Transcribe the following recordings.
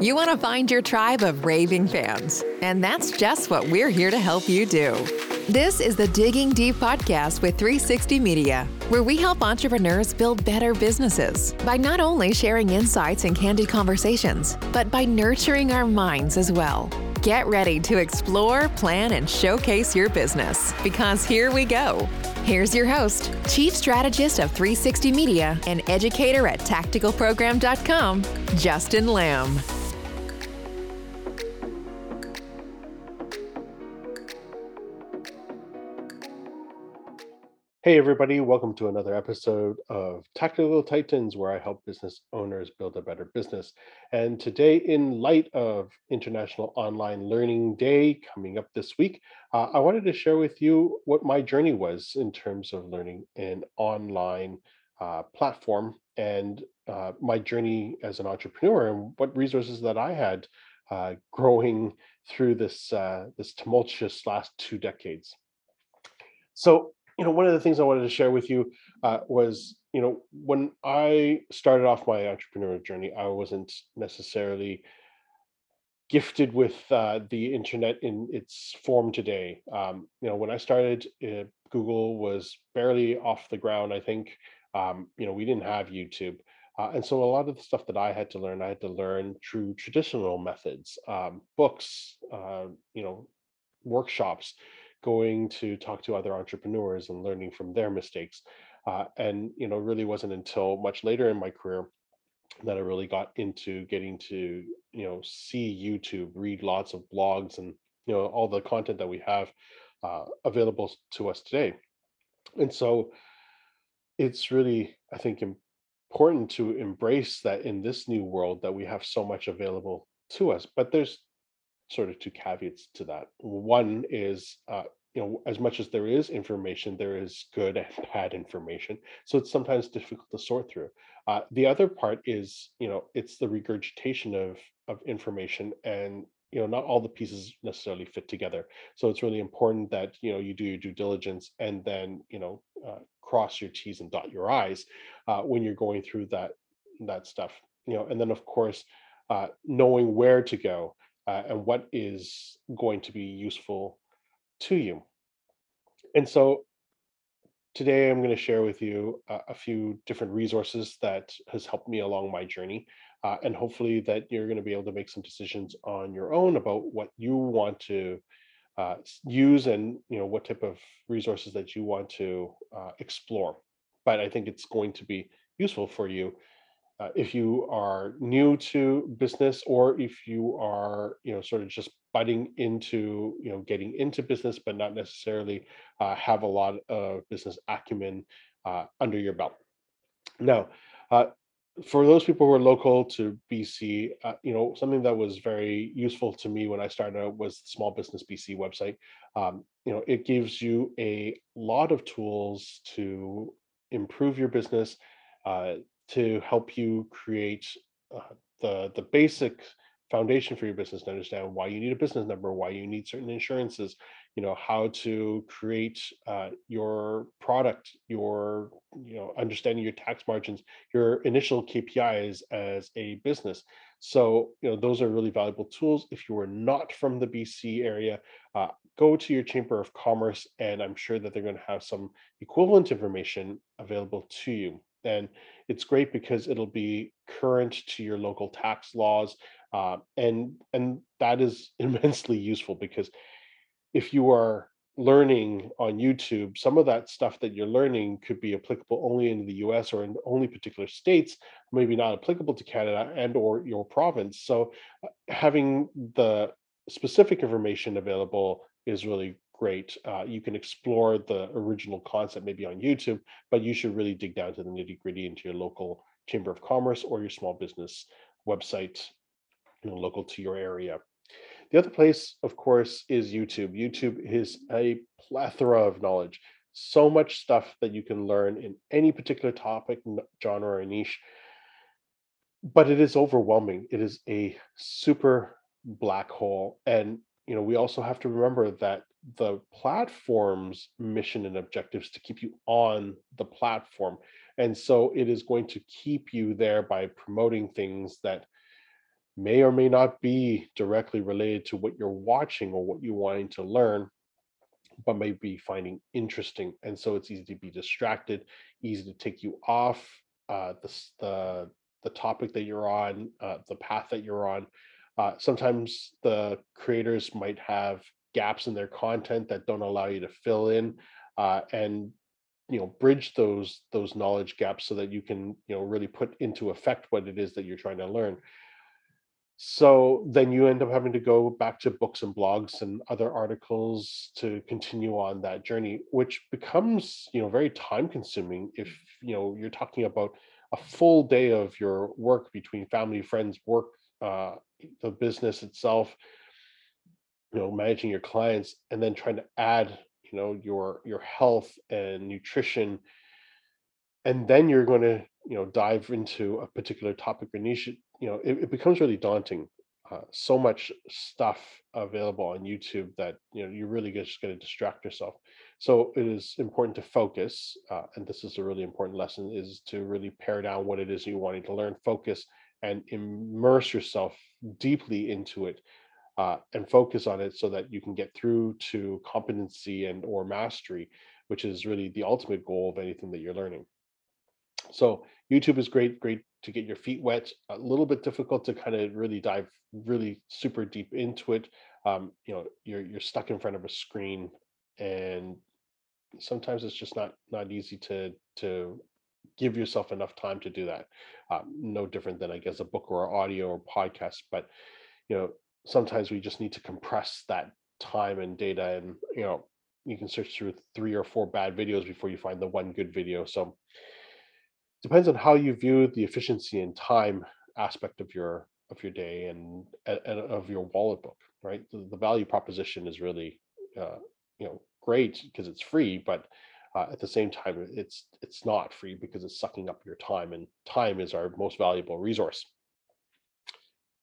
You want to find your tribe of raving fans, and that's just what we're here to help you do. This is the Digging Deep podcast with 360 Media, where we help entrepreneurs build better businesses by not only sharing insights and candid conversations, but by nurturing our minds as well. Get ready to explore, plan, and showcase your business because here we go. Here's your host, Chief Strategist of 360 Media and educator at tacticalprogram.com, Justin Lamb. Hey, everybody, welcome to another episode of Tactical Titans, where I help business owners build a better business. And today, in light of International Online Learning Day coming up this week, uh, I wanted to share with you what my journey was in terms of learning an online uh, platform and uh, my journey as an entrepreneur and what resources that I had uh, growing through this uh, this tumultuous last two decades. So you know, one of the things I wanted to share with you uh, was, you know, when I started off my entrepreneurial journey, I wasn't necessarily gifted with uh, the internet in its form today. Um, you know, when I started, uh, Google was barely off the ground. I think, um, you know, we didn't have YouTube. Uh, and so a lot of the stuff that I had to learn, I had to learn through traditional methods, um, books, uh, you know, workshops going to talk to other entrepreneurs and learning from their mistakes. Uh, and you know, really wasn't until much later in my career that I really got into getting to you know see YouTube, read lots of blogs, and you know all the content that we have uh, available to us today. And so, it's really I think important to embrace that in this new world that we have so much available to us. But there's sort of two caveats to that. One is, uh, you know, as much as there is information, there is good and bad information. So it's sometimes difficult to sort through. Uh, the other part is, you know, it's the regurgitation of of information, and you know, not all the pieces necessarily fit together. So it's really important that you know you do your due diligence and then you know uh, cross your T's and dot your I's uh, when you're going through that that stuff. You know, and then of course, uh, knowing where to go uh, and what is going to be useful to you. And so today I'm going to share with you a few different resources that has helped me along my journey. Uh, and hopefully that you're going to be able to make some decisions on your own about what you want to uh, use and you know what type of resources that you want to uh, explore. But I think it's going to be useful for you uh, if you are new to business or if you are you know sort of just budding into you know getting into business but not necessarily uh, have a lot of business acumen uh, under your belt. Now uh, for those people who are local to bc uh, you know something that was very useful to me when i started out was the small business bc website. Um, you know it gives you a lot of tools to improve your business uh, to help you create uh, the the basic foundation for your business to understand why you need a business number why you need certain insurances you know how to create uh, your product your you know understanding your tax margins your initial kpis as a business. So you know those are really valuable tools. If you are not from the bc area uh, go to your chamber of commerce and i'm sure that they're going to have some equivalent information available to you and it's great because it'll be current to your local tax laws uh, and and that is immensely useful because if you are learning on youtube some of that stuff that you're learning could be applicable only in the us or in only particular states maybe not applicable to canada and or your province. So uh, having the specific information available is really great. Uh, you can explore the original concept maybe on YouTube, but you should really dig down to the nitty gritty into your local chamber of commerce or your small business website, you know, local to your area. The other place, of course, is YouTube. YouTube is a plethora of knowledge, so much stuff that you can learn in any particular topic, genre, or niche. But it is overwhelming. It is a super black hole. And you know, we also have to remember that the platform's mission and objectives to keep you on the platform. And so it is going to keep you there by promoting things that may or may not be directly related to what you're watching or what you're wanting to learn, but may be finding interesting. And so it's easy to be distracted, easy to take you off uh, the, the, the topic that you're on, uh, the path that you're on. Uh, sometimes the creators might have gaps in their content that don't allow you to fill in uh, and you know bridge those those knowledge gaps so that you can you know really put into effect what it is that you're trying to learn. So then you end up having to go back to books and blogs and other articles to continue on that journey which becomes you know very time consuming if you know you're talking about a full day of your work between family friends work uh, the business itself you know managing your clients and then trying to add you know your your health and nutrition and then you're going to you know dive into a particular topic or niche you know it, it becomes really daunting uh, so much stuff available on youtube that you know you're really just going to distract yourself. So it is important to focus uh, and this is a really important lesson is to really pare down what it is you're wanting to learn focus and immerse yourself deeply into it uh, and focus on it so that you can get through to competency and or mastery which is really the ultimate goal of anything that you're learning. So youtube is great great to get your feet wet a little bit difficult to kind of really dive really super deep into it um, you know you're you're stuck in front of a screen and sometimes it's just not not easy to to give yourself enough time to do that. Um, no different than i guess a book or audio or podcast but you know sometimes we just need to compress that time and data and you know you can search through three or four bad videos before you find the one good video. So depends on how you view the efficiency and time aspect of your of your day and, and of your wallet book right? The, the value proposition is really uh, you know great because it's free but uh, at the same time it's it's not free because it's sucking up your time and time is our most valuable resource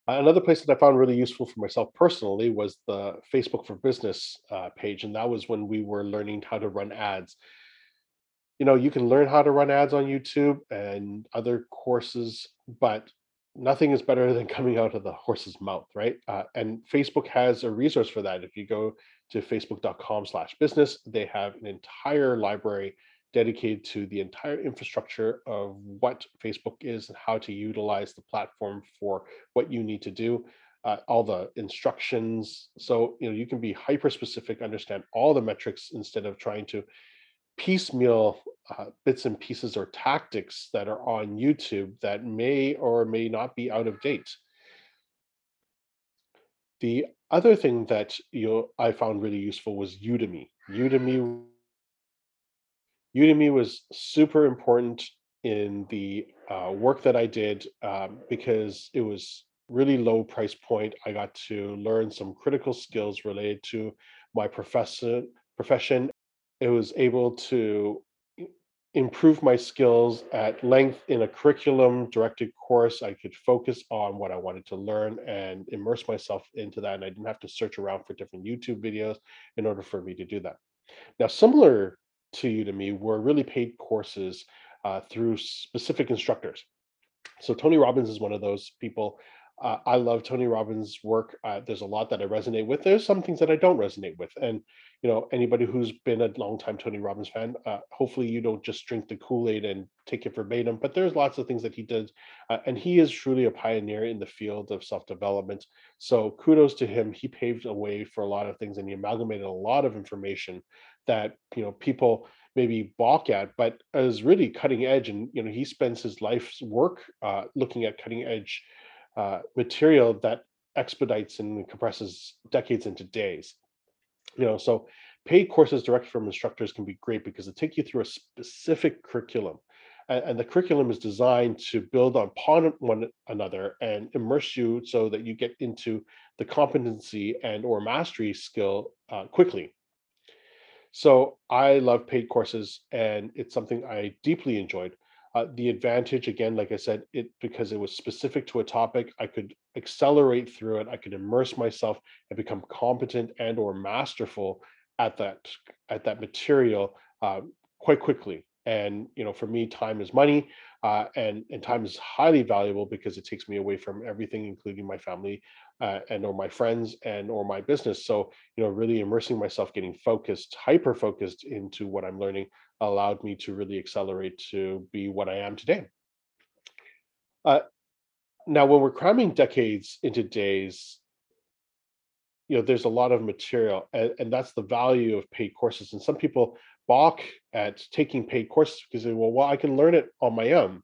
Another place that I found really useful for myself personally was the Facebook for Business uh, page, and that was when we were learning how to run ads. You know, you can learn how to run ads on YouTube and other courses, but nothing is better than coming out of the horse's mouth, right? Uh, and Facebook has a resource for that. If you go to facebook.com/business, they have an entire library dedicated to the entire infrastructure of what Facebook is and how to utilize the platform for what you need to do. Uh, all the instructions. So, you know, you can be hyper specific, understand all the metrics instead of trying to piecemeal uh, bits and pieces or tactics that are on YouTube that may or may not be out of date. The other thing that you I found really useful was Udemy. Udemy Udemy was super important in the uh, work that I did um, because it was really low price point. I got to learn some critical skills related to my profession. Profession. It was able to improve my skills at length in a curriculum directed course. I could focus on what I wanted to learn and immerse myself into that. And I didn't have to search around for different YouTube videos in order for me to do that. Now, similar to Udemy were really paid courses uh, through specific instructors. So Tony Robbins is one of those people. Uh, I love Tony Robbins' work. Uh, there's a lot that I resonate with. There's some things that I don't resonate with, and you know, anybody who's been a long time Tony Robbins fan, uh, hopefully you don't just drink the Kool Aid and take it verbatim. But there's lots of things that he does, uh, and he is truly a pioneer in the field of self development. So kudos to him. He paved a way for a lot of things, and he amalgamated a lot of information that you know people maybe balk at, but is really cutting edge. And you know, he spends his life's work uh, looking at cutting edge uh, material that expedites and compresses decades into days. You know, so paid courses direct from instructors can be great because they take you through a specific curriculum. And, and the curriculum is designed to build upon one another and immerse you so that you get into the competency and or mastery skill uh, quickly so I love paid courses, and it's something I deeply enjoyed. Uh, the advantage, again, like I said, it because it was specific to a topic, I could accelerate through it. I could immerse myself and become competent and or masterful at that at that material uh, quite quickly. And you know for me time is money uh, and and time is highly valuable because it takes me away from everything including my family uh, and or my friends and or my business. So you know really immersing myself getting focused hyper focused into what i'm learning allowed me to really accelerate to be what i am today. Uh, now when we're cramming decades into days you know there's a lot of material and, and that's the value of paid courses and some people balk at taking paid courses because they well well i can learn it on my own.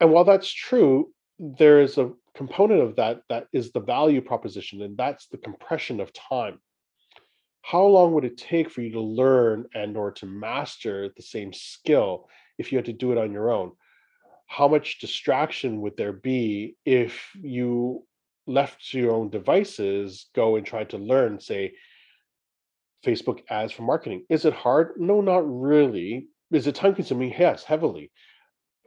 And while that's true there is a component of that that is the value proposition and that's the compression of time. How long would it take for you to learn and or to master the same skill if you had to do it on your own? How much distraction would there be if you left to your own devices go and try to learn say facebook ads for marketing. Is it hard? No not really. Is it time consuming yes heavily.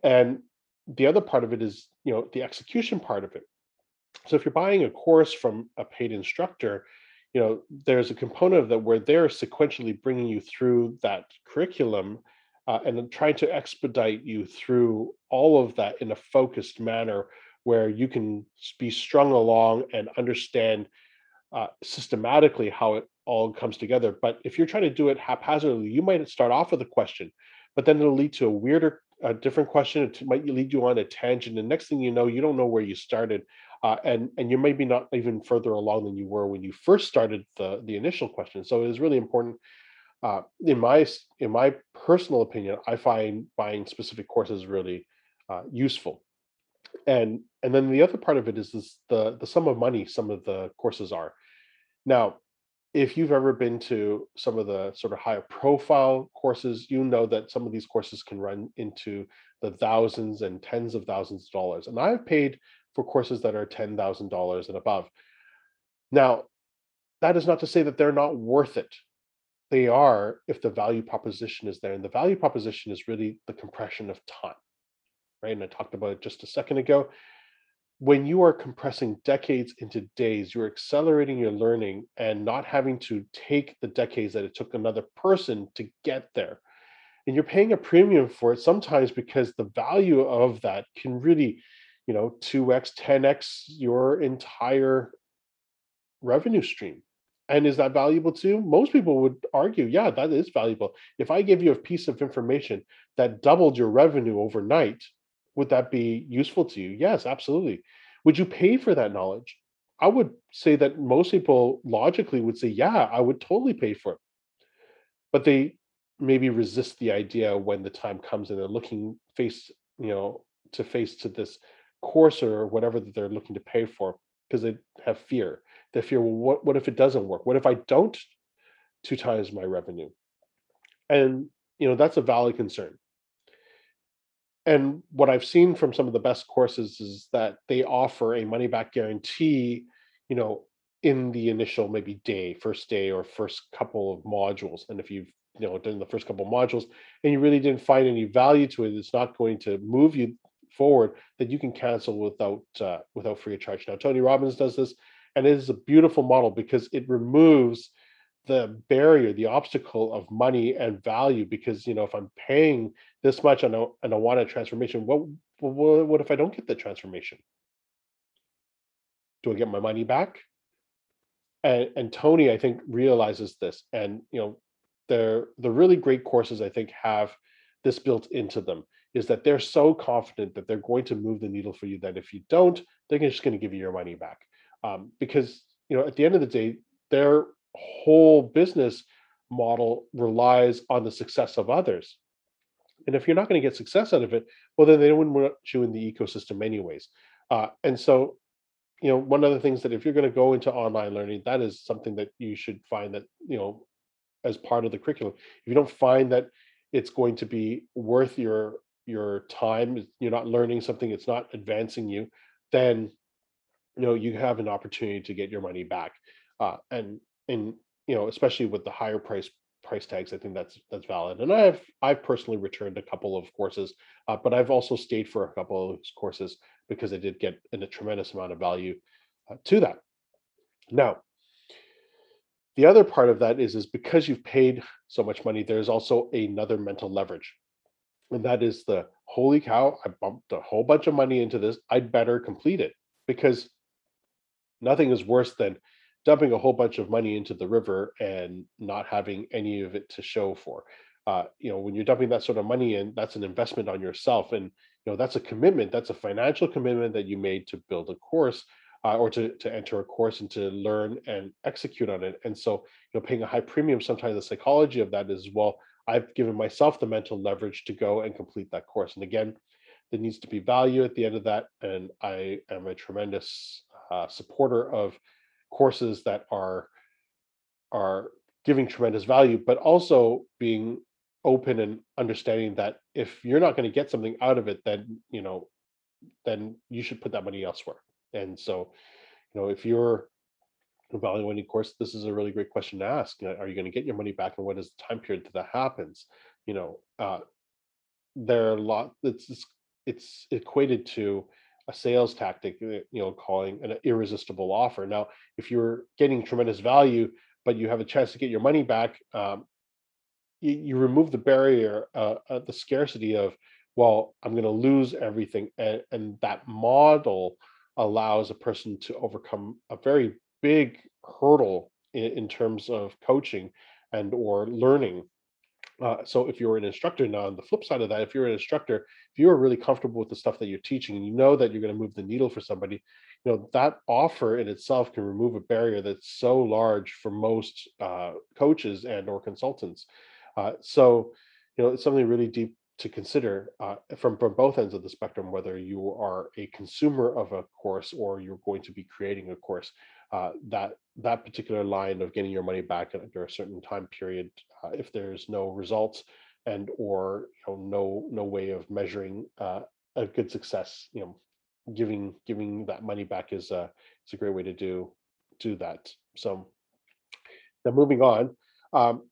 And the other part of it is you know the execution part of it. So if you're buying a course from a paid instructor you know there's a component of that where they're sequentially bringing you through that curriculum uh, and trying to expedite you through all of that in a focused manner where you can be strung along and understand uh, systematically how it all comes together. But if you're trying to do it haphazardly, you might start off with a question, but then it'll lead to a weirder, a different question. It might lead you on a tangent, and next thing you know, you don't know where you started, uh, and and you maybe not even further along than you were when you first started the the initial question. So it is really important. Uh, in my in my personal opinion, I find buying specific courses really uh, useful and and then the other part of it is the the sum of money some of the courses are. Now if you've ever been to some of the sort of higher profile courses you know that some of these courses can run into the thousands and tens of thousands of dollars and i've paid for courses that are $10000 and above. Now that is not to say that they're not worth it. They are if the value proposition is there and the value proposition is really the compression of time right? And I talked about it just a second ago. When you are compressing decades into days, you're accelerating your learning and not having to take the decades that it took another person to get there. And you're paying a premium for it sometimes because the value of that can really, you know, 2x, 10x your entire revenue stream. And is that valuable too? Most people would argue, yeah, that is valuable. If I give you a piece of information that doubled your revenue overnight, would that be useful to you? Yes, absolutely. Would you pay for that knowledge? I would say that most people logically would say, yeah, I would totally pay for it. But they maybe resist the idea when the time comes and they're looking face, you know, to face to this course or whatever that they're looking to pay for because they have fear. They fear, well, what, what if it doesn't work? What if I don't two times my revenue? And you know, that's a valid concern and what I've seen from some of the best courses is that they offer a money back guarantee, you know, in the initial maybe day, first day or first couple of modules. And if you've you know done the first couple of modules and you really didn't find any value to it, it's not going to move you forward. That you can cancel without uh, without free of charge. Now Tony Robbins does this, and it is a beautiful model because it removes the barrier, the obstacle of money and value. Because you know, if I'm paying this much and I want a transformation, what, what what if I don't get the transformation? Do I get my money back? And and Tony, I think, realizes this, and you know, they're the really great courses. I think have this built into them is that they're so confident that they're going to move the needle for you that if you don't, they're just going to give you your money back. Um, because you know, at the end of the day, their whole business model relies on the success of others. And if you're not going to get success out of it, well, then they wouldn't want you in the ecosystem anyways. Uh, and so, you know, one of the things that if you're going to go into online learning, that is something that you should find that, you know, as part of the curriculum. If you don't find that it's going to be worth your your time, you're not learning something, it's not advancing you, then you know you have an opportunity to get your money back. Uh, and and you know, especially with the higher price price tags, I think that's that's valid. And I've I've personally returned a couple of courses, uh, but I've also stayed for a couple of courses because I did get a tremendous amount of value uh, to that. Now, the other part of that is is because you've paid so much money, there's also another mental leverage. And that is the holy cow, I bumped a whole bunch of money into this. I'd better complete it because nothing is worse than dumping a whole bunch of money into the river and not having any of it to show for. Uh, you know, when you're dumping that sort of money in, that's an investment on yourself, and you know that's a commitment. That's a financial commitment that you made to build a course uh, or to to enter a course and to learn and execute on it. And so, you know, paying a high premium. Sometimes the psychology of that is well, I've given myself the mental leverage to go and complete that course. And again, there needs to be value at the end of that. And I am a tremendous uh, supporter of courses that are are giving tremendous value, but also being open and understanding that if you're not going to get something out of it, then you know, then you should put that money elsewhere. And so, you know, if you're evaluating a course, this is a really great question to ask. Are you going to get your money back, and what is the time period that that happens? You know, uh, there are a lot. It's it's equated to a sales tactic, you know, calling an irresistible offer. Now, if you're getting tremendous value, but you have a chance to get your money back, um, you, you, remove the barrier, uh, uh, the scarcity of, well, I'm going to lose everything, and, and that model allows a person to overcome a very big hurdle in, in terms of coaching and or learning uh, so if you're an instructor now on the flip side of that if you're an instructor if you are really comfortable with the stuff that you're teaching and you know that you're going to move the needle for somebody you know that offer in itself can remove a barrier that's so large for most uh, coaches and or consultants. Uh, so you know it's something really deep to consider uh, from from both ends of the spectrum whether you are a consumer of a course or you're going to be creating a course uh, that that particular line of getting your money back under a certain time period uh, if there's no results and or you know no no way of measuring uh, a good success you know giving giving that money back is a is a great way to do do that. So now moving on um,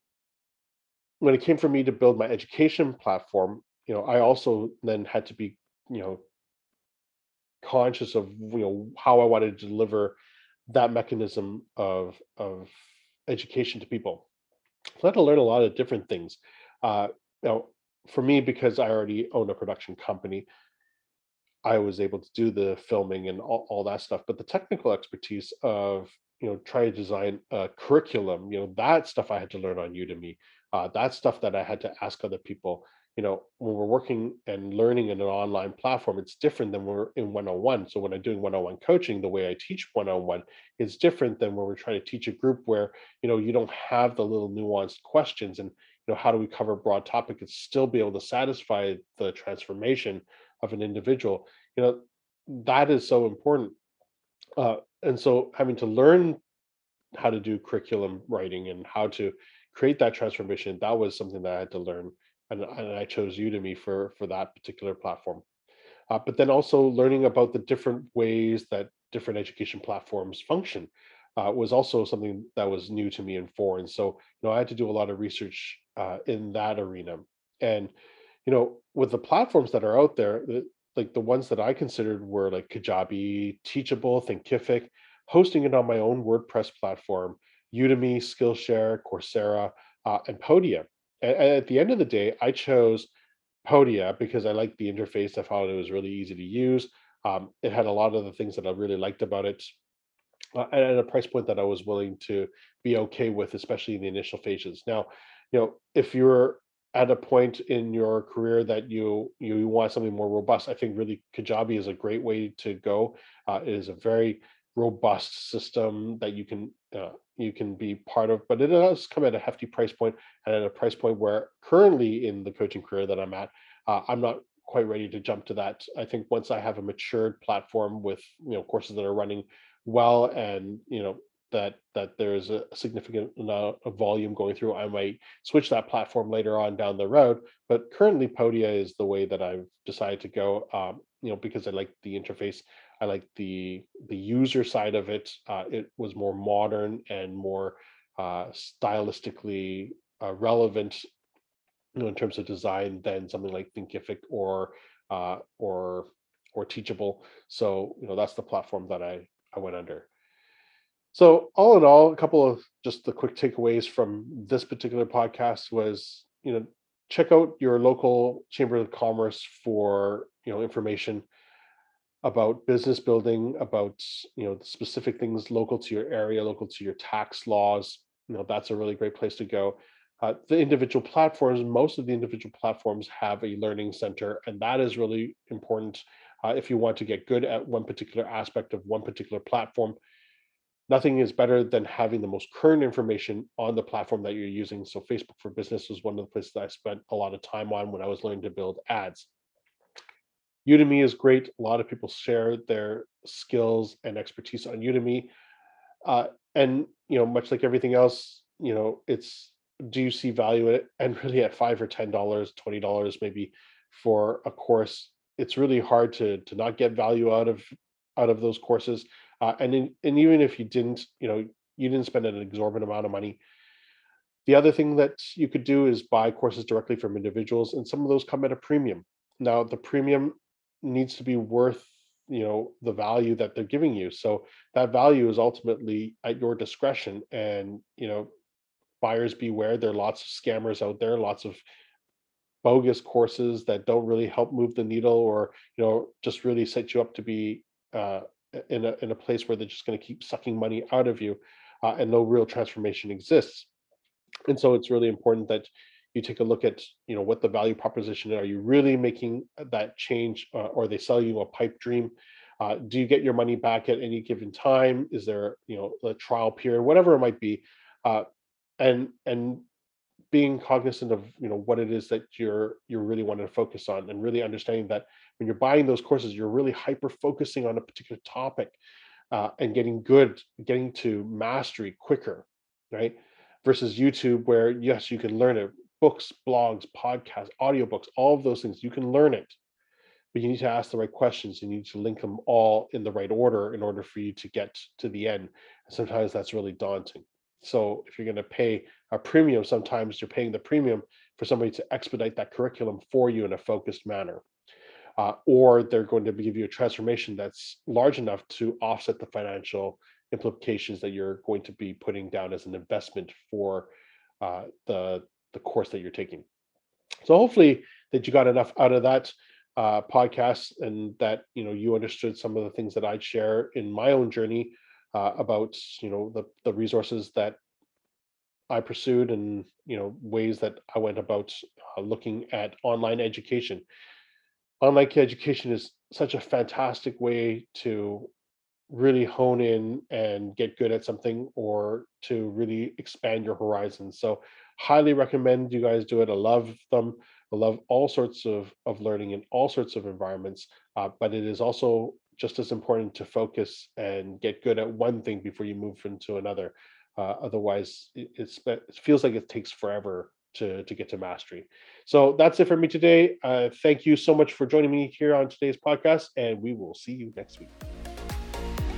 when it came for me to build my education platform you know i also then had to be you know conscious of you know how i wanted to deliver that mechanism of of education to people. So I had to learn a lot of different things. Uh, now, for me, because I already own a production company, I was able to do the filming and all, all that stuff. But the technical expertise of you know trying to design a curriculum, you know that stuff I had to learn on Udemy. Uh, that stuff that I had to ask other people you know when we're working and learning in an online platform it's different than when we're in one-on-one. So when i'm doing one-on-one coaching the way i teach one-on-one is different than when we're trying to teach a group where you know you don't have the little nuanced questions and you know how do we cover broad topic and still be able to satisfy the transformation of an individual? You know that is so important. Uh, and so having to learn how to do curriculum writing and how to create that transformation that was something that i had to learn and, and I chose Udemy for for that particular platform. Uh, but then also learning about the different ways that different education platforms function uh, was also something that was new to me and foreign. So you know I had to do a lot of research uh, in that arena. And you know with the platforms that are out there, the, like the ones that I considered were like Kajabi, Teachable, Thinkific, hosting it on my own WordPress platform, Udemy, Skillshare, Coursera, uh, and Podia at the end of the day, I chose Podia because I liked the interface. I found it was really easy to use. Um, it had a lot of the things that I really liked about it, uh, at a price point that I was willing to be okay with, especially in the initial phases. Now, you know, if you're at a point in your career that you you want something more robust, I think really Kajabi is a great way to go. Uh, it is a very robust system that you can uh, you can be part of, but it does come at a hefty price point and at a price point where currently in the coaching career that I'm at, uh, I'm not quite ready to jump to that. I think once I have a matured platform with you know courses that are running well and you know that that there's a significant amount of volume going through, I might switch that platform later on down the road. But currently, Podia is the way that I've decided to go. Um, you know, because I like the interface. I like the the user side of it. Uh, it was more modern and more uh, stylistically uh, relevant, you know, in terms of design than something like Thinkific or uh, or or Teachable. So you know that's the platform that I I went under. So, all in all, a couple of just the quick takeaways from this particular podcast was, you know, check out your local chamber of commerce for, you know, information about business building, about, you know, specific things local to your area, local to your tax laws. You know, that's a really great place to go. Uh, the individual platforms, most of the individual platforms have a learning center, and that is really important uh, if you want to get good at one particular aspect of one particular platform nothing is better than having the most current information on the platform that you're using. So Facebook for Business was one of the places I spent a lot of time on when I was learning to build ads. Udemy is great. A lot of people share their skills and expertise on Udemy. Uh, and you know, much like everything else, you know, it's do you see value in it? And really at five or ten dollars, twenty dollars maybe for a course, it's really hard to to not get value out of out of those courses uh, and in, and even if you didn't, you know, you didn't spend an exorbitant amount of money. The other thing that you could do is buy courses directly from individuals, and some of those come at a premium. Now, the premium needs to be worth you know the value that they're giving you so that value is ultimately at your discretion and you know buyers beware there are lots of scammers out there lots of bogus courses that don't really help move the needle or you know just really set you up to be uh, in a in a place where they're just going to keep sucking money out of you, uh, and no real transformation exists. And so it's really important that you take a look at you know what the value proposition are you really making that change uh, or they sell you a pipe dream? Uh, do you get your money back at any given time? Is there you know a trial period whatever it might be uh, and and being cognizant of you know what it is that you're you're really wanting to focus on and really understanding that when you're buying those courses you're really hyper focusing on a particular topic uh, and getting good getting to mastery quicker right? Versus youtube where yes you can learn it books blogs podcasts audiobooks all of those things you can learn it. But you need to ask the right questions you need to link them all in the right order in order for you to get to the end. And sometimes that's really daunting. So if you're going to pay a premium, sometimes you're paying the premium for somebody to expedite that curriculum for you in a focused manner. Uh, or they're going to give you a transformation that's large enough to offset the financial implications that you're going to be putting down as an investment for uh, the the course that you're taking. So hopefully that you got enough out of that uh, podcast and that you know you understood some of the things that I'd share in my own journey uh, about you know the the resources that I pursued and you know ways that I went about uh, looking at online education. Online education is such a fantastic way to really hone in and get good at something or to really expand your horizons. So highly recommend you guys do it. I love them. I love all sorts of, of learning in all sorts of environments, uh, but it is also just as important to focus and get good at one thing before you move into another. Uh, otherwise, it, it feels like it takes forever to, to get to mastery. So that's it for me today. Uh, thank you so much for joining me here on today's podcast, and we will see you next week.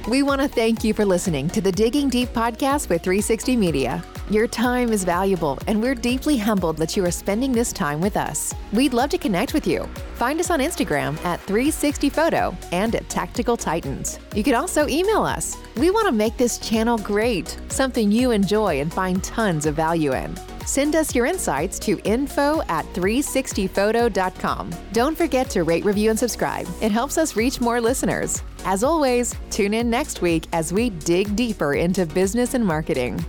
We want to thank you for listening to the Digging Deep podcast with 360 Media. Your time is valuable, and we're deeply humbled that you are spending this time with us. We'd love to connect with you. Find us on Instagram at 360photo and at Tactical Titans. You can also email us. We want to make this channel great, something you enjoy and find tons of value in. Send us your insights to info at 360photo.com. Don't forget to rate, review, and subscribe. It helps us reach more listeners. As always, tune in next week as we dig deeper into business and marketing.